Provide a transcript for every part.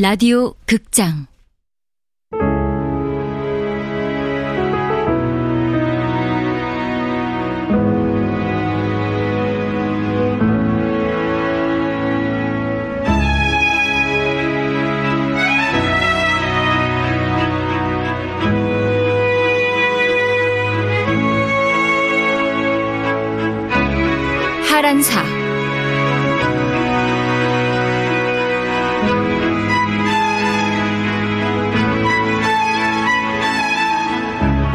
라디오 극장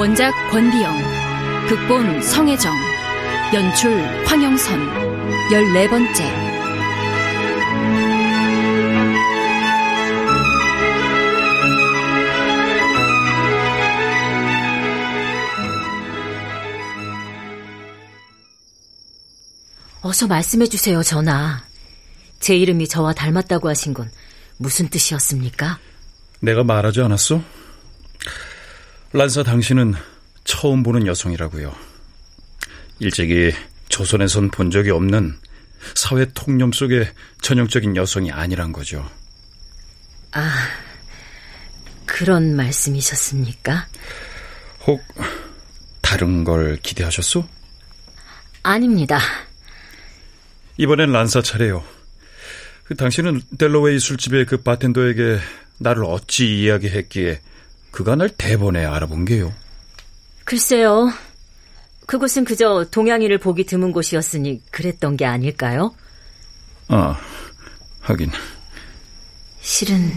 원작 권비영, 극본 성혜정, 연출 황영선, 14번째. 어서 말씀해 주세요, 전하. 제 이름이 저와 닮았다고 하신 건 무슨 뜻이었습니까? 내가 말하지 않았어? 란사 당신은 처음 보는 여성이라고요. 일찍이 조선에선 본 적이 없는 사회 통념 속의 전형적인 여성이 아니란 거죠. 아, 그런 말씀이셨습니까? 혹 다른 걸 기대하셨소? 아닙니다. 이번엔 란사 차례요. 그 당신은 델러웨이 술집의 그 바텐더에게 나를 어찌 이야기했기에 날 대본에 알아본 게요. 글쎄요. 그곳은 그저 동양인을 보기 드문 곳이었으니 그랬던 게 아닐까요? 아, 하긴. 실은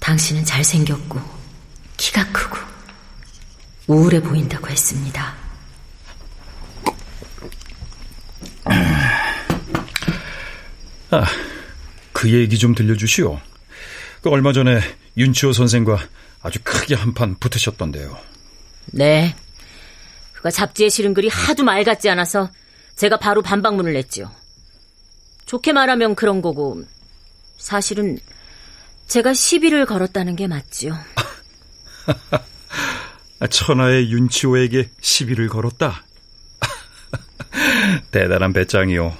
당신은 잘생겼고 키가 크고 우울해 보인다고 했습니다. 아, 그 얘기 좀 들려주시오. 그 얼마 전에 윤치호 선생과 아주 크게 한판 붙으셨던데요. 네. 그가 잡지에 실은 글이 하도 말 같지 않아서 제가 바로 반박문을 냈죠. 좋게 말하면 그런 거고 사실은 제가 시비를 걸었다는 게 맞지요. 천하의 윤치호에게 시비를 걸었다. 대단한 배짱이요.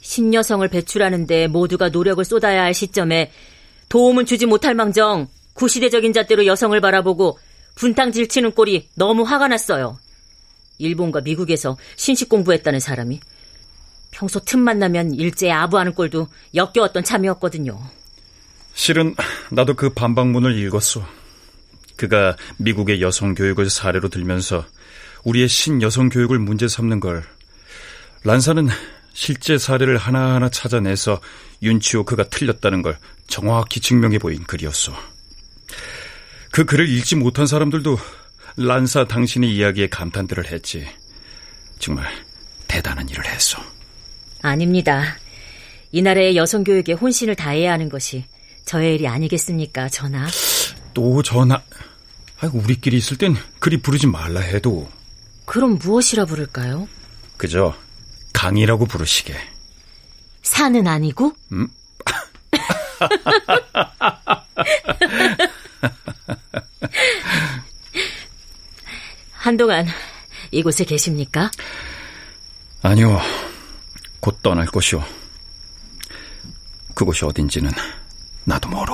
신여성을 배출하는데 모두가 노력을 쏟아야 할 시점에 도움은 주지 못할 망정 구시대적인 잣대로 여성을 바라보고 분탕 질 치는 꼴이 너무 화가 났어요. 일본과 미국에서 신식 공부했다는 사람이 평소 틈만 나면 일제에 아부하는 꼴도 역겨웠던 참이었거든요. 실은 나도 그 반박문을 읽었어. 그가 미국의 여성 교육을 사례로 들면서 우리의 신여성 교육을 문제 삼는 걸 란사는 실제 사례를 하나하나 찾아내서 윤치호 그가 틀렸다는 걸 정확히 증명해 보인 글이었어. 그 글을 읽지 못한 사람들도 란사 당신의 이야기에 감탄들을 했지. 정말 대단한 일을 했어. 아닙니다. 이 나라의 여성 교육에 혼신을 다해야 하는 것이 저의 일이 아니겠습니까, 전하? 또 전하. 아이고, 우리끼리 있을 땐 그리 부르지 말라 해도. 그럼 무엇이라 부를까요? 그저 강이라고 부르시게. 산은 아니고? 음? 한동안 이곳에 계십니까? 아니요. 곧 떠날 것이오. 그곳이 어딘지는 나도 모르.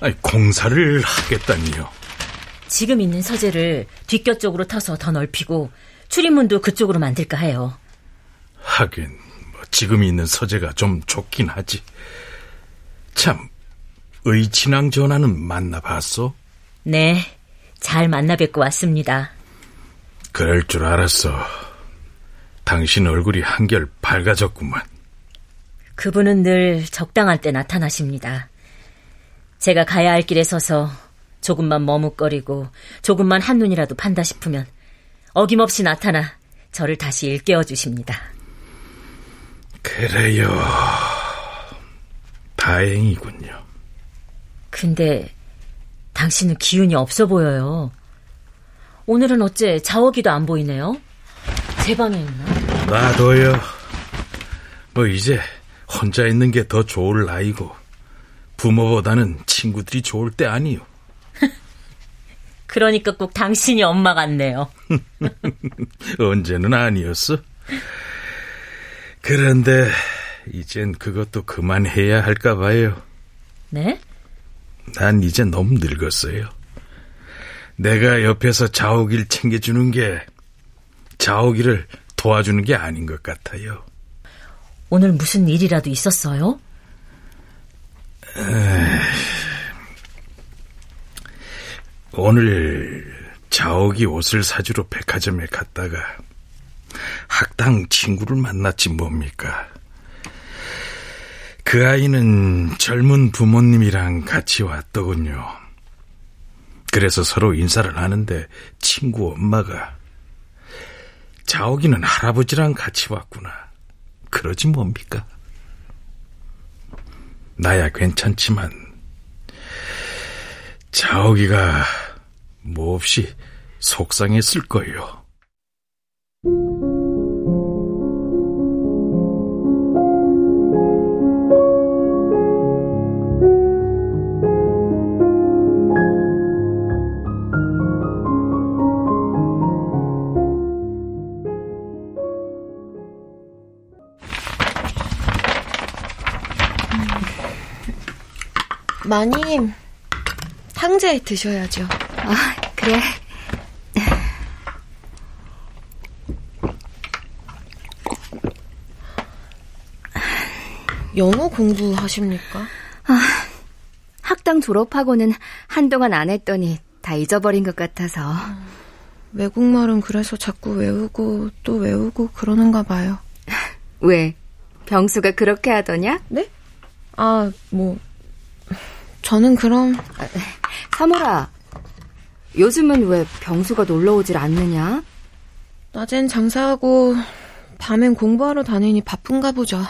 아니, 공사를 하겠다니요. 지금 있는 서재를 뒷곁 쪽으로 터서 더 넓히고 출입문도 그쪽으로 만들까 해요. 하긴 뭐 지금 있는 서재가 좀 좋긴 하지. 참 의친왕 전하는 만나봤어? 네, 잘 만나 뵙고 왔습니다. 그럴 줄 알았어. 당신 얼굴이 한결 밝아졌구만. 그분은 늘 적당할 때 나타나십니다. 제가 가야 할 길에 서서 조금만 머뭇거리고 조금만 한눈이라도 판다 싶으면 어김없이 나타나 저를 다시 일깨워 주십니다. 그래요. 다행이군요. 근데 당신은 기운이 없어 보여요. 오늘은 어째 자워기도 안 보이네요? 제 방에 있나? 놔둬요. 뭐 이제 혼자 있는 게 더 좋을 나이고 부모보다는 친구들이 좋을 때 아니요. 그러니까 꼭 당신이 엄마 같네요. 언제는 아니었어. 그런데 이젠 그것도 그만해야 할까 봐요. 네? 난 이제 너무 늙었어요. 내가 옆에서 자오기를 챙겨주는 게 자오기를 도와주는 게 아닌 것 같아요. 오늘 무슨 일이라도 있었어요? 오늘 자옥이 옷을 사주러 백화점에 갔다가 학당 친구를 만났지 뭡니까. 그 아이는 젊은 부모님이랑 같이 왔더군요. 그래서 서로 인사를 하는데 친구 엄마가 자옥이는 할아버지랑 같이 왔구나. 그러지 뭡니까? 나야 괜찮지만 자옥이가 몹시 속상했을 거예요. 마님, 탕제 드셔야죠. 아, 그래. 영어 공부하십니까? 아, 학당 졸업하고는 한동안 안 했더니 다 잊어버린 것 같아서. 외국말은 그래서 자꾸 외우고 또 외우고 그러는가 봐요. 왜? 병수가 그렇게 하더냐? 네? 아, 뭐, 저는 그럼. 사모라, 요즘은 왜 병수가 놀러 오질 않느냐? 낮엔 장사하고, 밤엔 공부하러 다니니 바쁜가 보죠.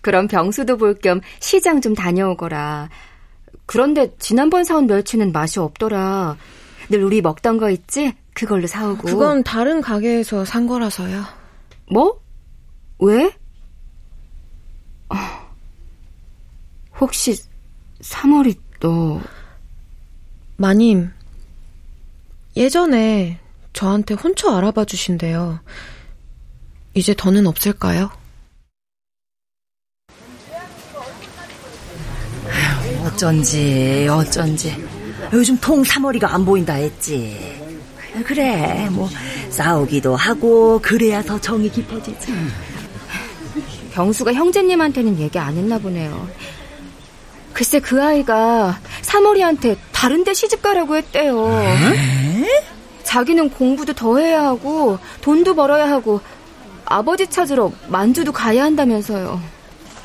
그럼 병수도 볼 겸 시장 좀 다녀오거라. 그런데 지난번 사온 멸치는 맛이 없더라. 늘 우리 먹던 거 있지? 그걸로 사오고. 그건 다른 가게에서 산 거라서요. 뭐? 왜? 어, 혹시 3월이 너... 마님, 예전에 저한테 혼처 알아봐 주신대요. 이제 더는 없을까요? 어쩐지 어쩐지 요즘 통 3월이가 안 보인다 했지 그래 뭐 싸우기도 하고 그래야 더 정이 깊어지지 병수가 형제님한테는 얘기 안 했나 보네요. 글쎄 그 아이가 사머리한테 다른 데 시집 가라고 했대요. 자기는 공부도 더 해야 하고 돈도 벌어야 하고 아버지 찾으러 만주도 가야 한다면서요.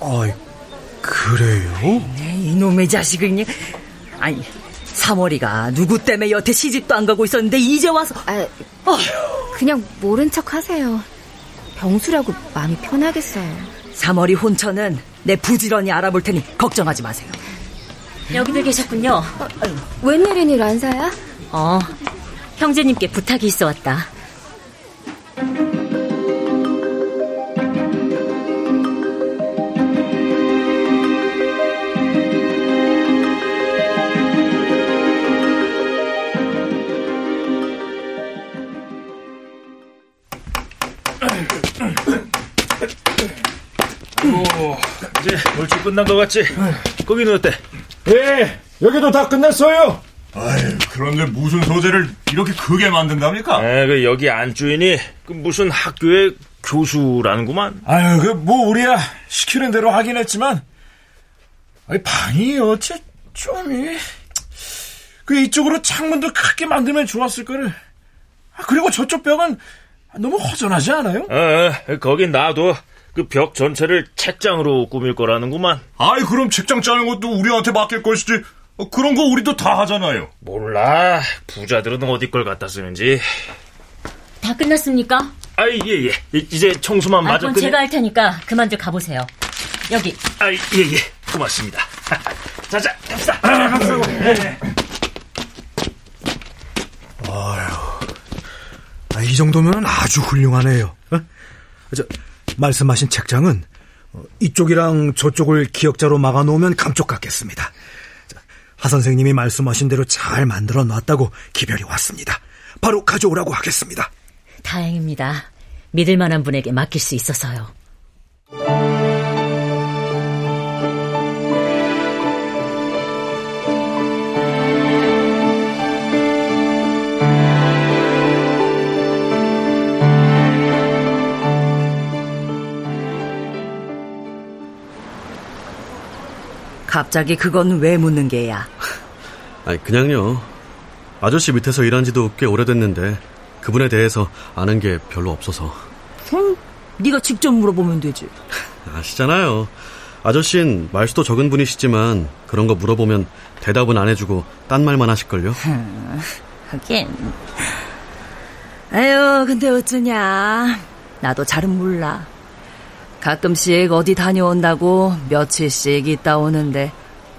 아이, 그래요? 네, 이놈의 자식을 그냥 아니 3월이가 누구 때문에 여태 시집도 안 가고 있었는데 이제 와서 아, 그냥 모른 척 하세요. 병수라고 마음이 편하겠어요. 3월이 혼처는 내 부지런히 알아볼 테니 걱정하지 마세요 여기들 계셨군요. 웬일이니 란사야? 어, 형제님께 부탁이 있어 왔다. 끝난 것 같지? 거기는 어때? 예, 여기도 다 끝났어요. 아유, 그런데 무슨 소재를 이렇게 크게 만든답니까? 아, 그 여기 안주인이 그 무슨 학교의 교수라는구만. 아유, 그 뭐 우리야 시키는 대로 하긴 했지만, 아니 방이 어째 좀이 그 이쪽으로 창문도 크게 만들면 좋았을 거를. 아, 그리고 저쪽 벽은 너무 허전하지 않아요? 어, 거긴 나도 그 벽 전체를 책장으로 꾸밀 거라는구만. 아이, 그럼 책장 짜는 것도 우리한테 맡길 것이지. 어, 그런 거 우리도 다 하잖아요. 몰라. 부자들은 어디 걸 갖다 쓰는지. 다 끝났습니까? 아이, 예, 예. 이- 이제 청소만 아, 마저 그건 끝내. 제가 할 테니까 그만들 가보세요. 여기. 아이, 예, 예. 고맙습니다. 자 자, 갑시다. 아, 갑시다. 아, 이 정도면 아주 훌륭하네요. 어? 저, 말씀하신 책장은 어, 이쪽이랑 저쪽을 기역자로 막아놓으면 감쪽 같겠습니다. 자, 하 선생님이 말씀하신 대로 잘 만들어 놨다고 기별이 왔습니다. 바로 가져오라고 하겠습니다. 다행입니다. 믿을 만한 분에게 맡길 수 있어서요. 갑자기 그건 왜 묻는 게야? 아니, 그냥요. 아저씨 밑에서 일한 지도 꽤 오래됐는데 그분에 대해서 아는 게 별로 없어서. 응, 네가 직접 물어보면 되지. 아시잖아요. 아저씨는 말수도 적은 분이시지만 그런 거 물어보면 대답은 안 해주고 딴 말만 하실걸요? 하긴. 아유, 근데 어쩌냐. 나도 잘은 몰라. 가끔씩 어디 다녀온다고 며칠씩 있다 오는데,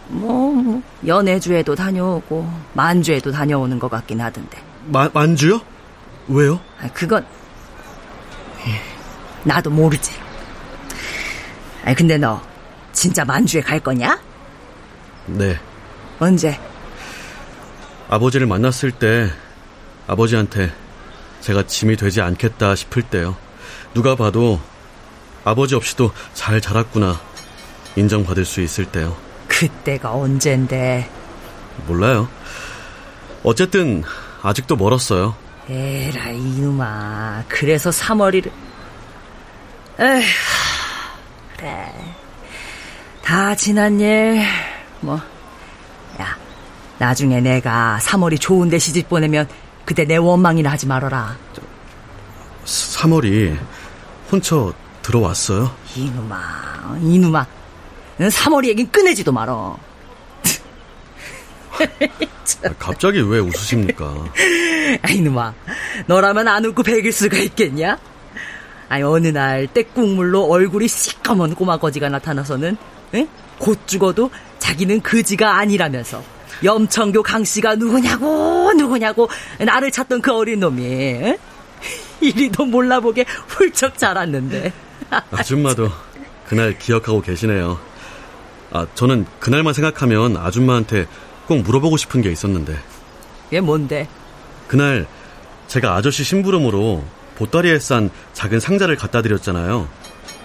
뭐, 뭐 연애주에도 다녀오고, 만주에도 다녀오는 것 같긴 하던데. 마, 만주요? 왜요? 아, 그건, 나도 모르지. 아 근데 너, 진짜 만주에 갈 거냐? 네. 언제? 아버지를 만났을 때 아버지한테 제가 짐이 되지 않겠다 싶을 때요. 누가 봐도 아버지 없이도 잘 자랐구나 인정받을 수 있을 때요. 그때가 언젠데. 몰라요. 어쨌든 아직도 멀었어요. 에라 이놈아. 그래서 3월이를. 에휴. 그래. 다 지난 일. 뭐. 야. 나중에 내가 3월이 좋은데 시집 보내면 그때 내 원망이나 하지 말아라. 3월이 혼처 들어왔어요? 이놈아, 이놈아. 3월이 얘긴 꺼내지도 말어. 아, 갑자기 왜 웃으십니까? 아, 이놈아. 너라면 안 웃고 베길 수가 있겠냐? 아니, 어느 날 떼국물로 얼굴이 시꺼먼 꼬마 거지가 나타나서는, 에? 곧 죽어도 자기는 그지가 아니라면서. 염청교 강씨가 누구냐고, 누구냐고, 나를 찾던 그 어린 놈이, 에? 이리도 몰라보게 훌쩍 자랐는데. 아줌마도 그날 기억하고 계시네요. 아, 저는 그날만 생각하면 아줌마한테 꼭 물어보고 싶은 게 있었는데. 얘 뭔데? 그날 제가 아저씨 심부름으로 보따리에 싼 작은 상자를 갖다 드렸잖아요.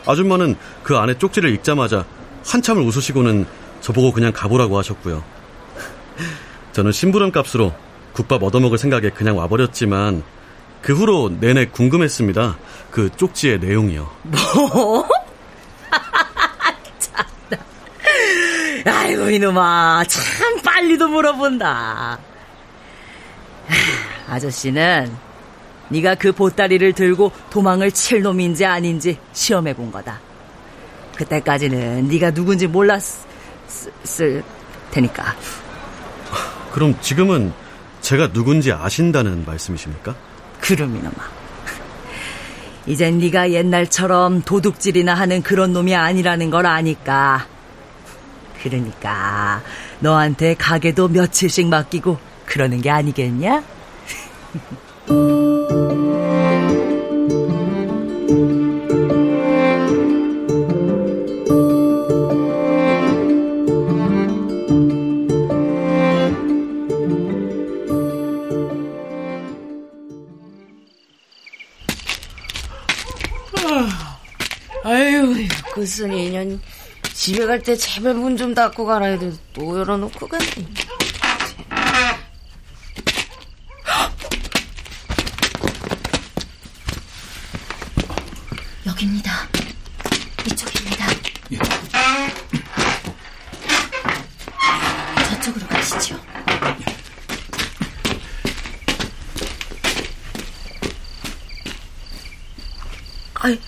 아줌마는 그 안에 쪽지를 읽자마자 한참을 웃으시고는 저보고 그냥 가보라고 하셨고요. 저는 심부름 값으로 국밥 얻어먹을 생각에 그냥 와버렸지만 그 후로 내내 궁금했습니다. 그 쪽지의 내용이요. 뭐? 참나. 아이고 이놈아 참 빨리도 물어본다. 아저씨는 네가 그 보따리를 들고 도망을 칠 놈인지 아닌지 시험해 본 거다. 그때까지는 네가 누군지 몰랐을 테니까. 그럼 지금은 제가 누군지 아신다는 말씀이십니까? 그럼 이놈아. 이젠 네가 옛날처럼 도둑질이나 하는 그런 놈이 아니라는 걸 아니까. 그러니까 너한테 가게도 며칠씩 맡기고 그러는 게 아니겠냐? 그순이 인연 집에 갈 때 제발 문 좀 닫고 가라 해도 또 열어놓고 가네. 여기입니다. 이쪽입니다. 저쪽으로 가시죠. 아니,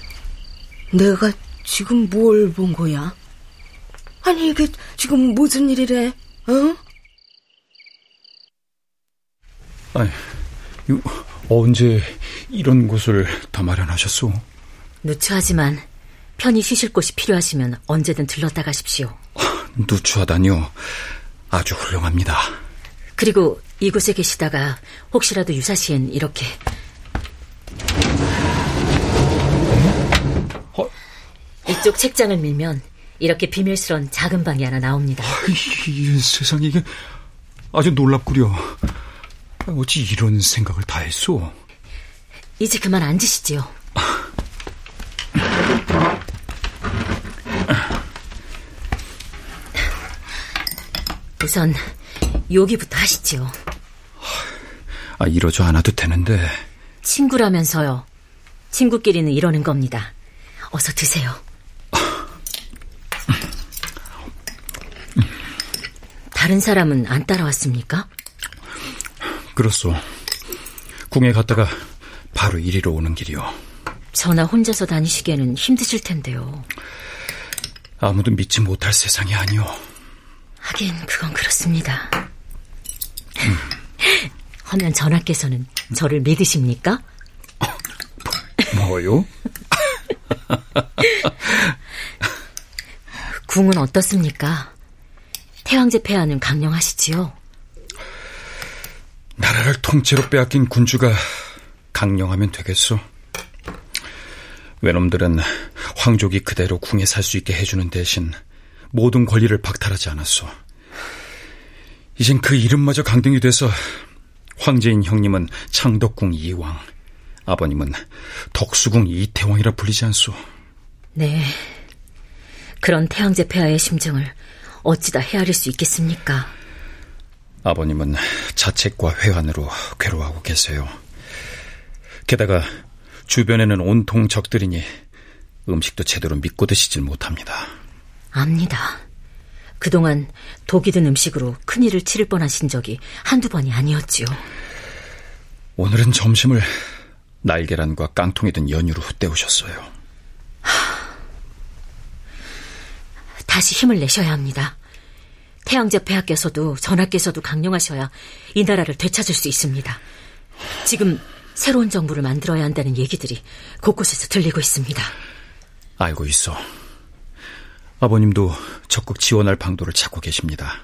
내가 지금 뭘 본 거야? 아니, 이게 지금 무슨 일이래, 어? 아니, 이, 언제 이런 곳을 다 마련하셨소? 누추하지만 편히 쉬실 곳이 필요하시면 언제든 들렀다 가십시오. 누추하다니요. 아주 훌륭합니다. 그리고 이곳에 계시다가 혹시라도 유사시엔 이렇게 이쪽 책장을 밀면 이렇게 비밀스런 작은 방이 하나 나옵니다. 이 세상에 이게 아주 놀랍구려. 어찌 이런 생각을 다 했소? 이제 그만 앉으시지요. 우선 여기부터 하시지요. 아, 이러지 않아도 되는데. 친구라면서요. 친구끼리는 이러는 겁니다. 어서 드세요. 다른 사람은 안 따라왔습니까? 그렇소. 궁에 갔다가 바로 이리로 오는 길이요. 전화 혼자서 다니시기에는 힘드실 텐데요. 아무도 믿지 못할 세상이 아니오. 하긴 그건 그렇습니다. 허면 전하께서는 저를 믿으십니까? 뭐요? 궁은 어떻습니까? 태왕제 폐하는 강령하시지요? 나라를 통째로 빼앗긴 군주가 강령하면 되겠소. 외놈들은 황족이 그대로 궁에 살 수 있게 해주는 대신 모든 권리를 박탈하지 않았소. 이젠 그 이름마저 강등이 돼서 황제인 형님은 창덕궁 이왕, 아버님은 덕수궁 이태왕이라 불리지 않소. 네. 그런 태왕제 폐하의 심정을 어찌다 헤아릴 수 있겠습니까? 아버님은 자책과 회한으로 괴로워하고 계세요. 게다가 주변에는 온통 적들이니 음식도 제대로 믿고 드시질 못합니다. 압니다. 그동안 독이 든 음식으로 큰일을 치를 뻔하신 적이 한두 번이 아니었지요. 오늘은 점심을 날계란과 깡통이 든 연유로 때우셨어요. 다시 힘을 내셔야 합니다. 태양제 폐하께서도 전하께서도 강령하셔야 이 나라를 되찾을 수 있습니다. 지금 새로운 정부를 만들어야 한다는 얘기들이 곳곳에서 들리고 있습니다. 알고 있어. 아버님도 적극 지원할 방도를 찾고 계십니다.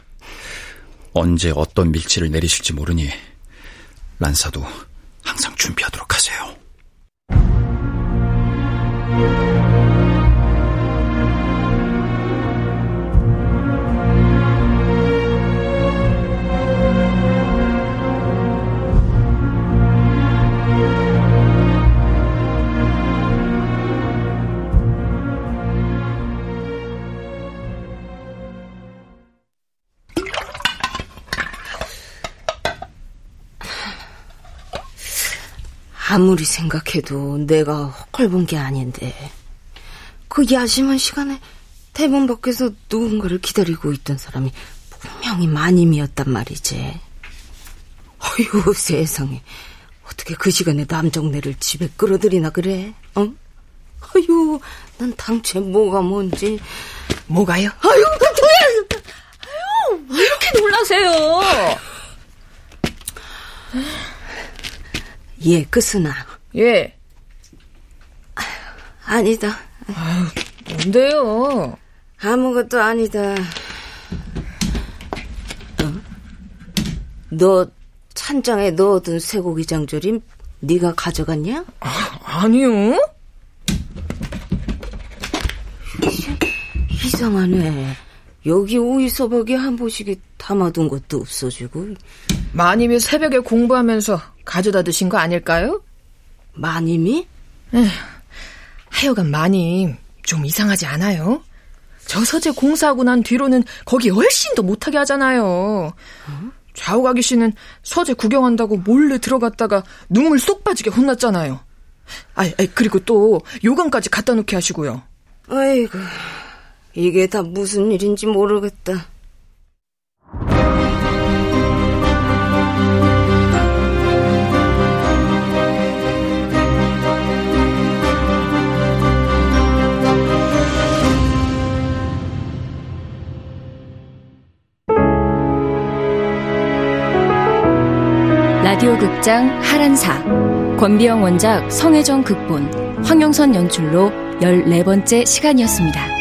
언제 어떤 밀치를 내리실지 모르니 란사도 항상 준비하도록 하세요. 아무리 생각해도 내가 헛걸 본 게 아닌데 그 야심한 시간에 대문 밖에서 누군가를 기다리고 있던 사람이 분명히 마님이었단 말이지. 어휴 세상에 어떻게 그 시간에 남정네를 집에 끌어들이나 그래? 어? 어휴 난 당최 뭐가 뭔지 뭐가요? 아유 도야 아유 왜 이렇게 놀라세요? 예, 끝으나. 예. 아니다. 아유, 뭔데요? 아무것도 아니다. 어? 너 찬장에 넣어둔 쇠고기 장조림 네가 가져갔냐? 아, 아니요. 이상하네. 여기 오이서벅에 한 보식이 담아둔 것도 없어지고. 마님이 새벽에 공부하면서 가져다 드신 거 아닐까요? 마님이? 에휴, 하여간 마님 좀 이상하지 않아요? 저 서재 공사하고 난 뒤로는 거기 훨씬 더 못하게 하잖아요. 어? 좌우가기 씨는 서재 구경한다고 몰래 들어갔다가 눈물 쏙 빠지게 혼났잖아요. 아, 그리고 또 요강까지 갖다 놓게 하시고요. 아이고, 이게 다 무슨 일인지 모르겠다. 극장 하란사 권비영 원작 성혜정 극본 황영선 연출로 14번째 시간이었습니다.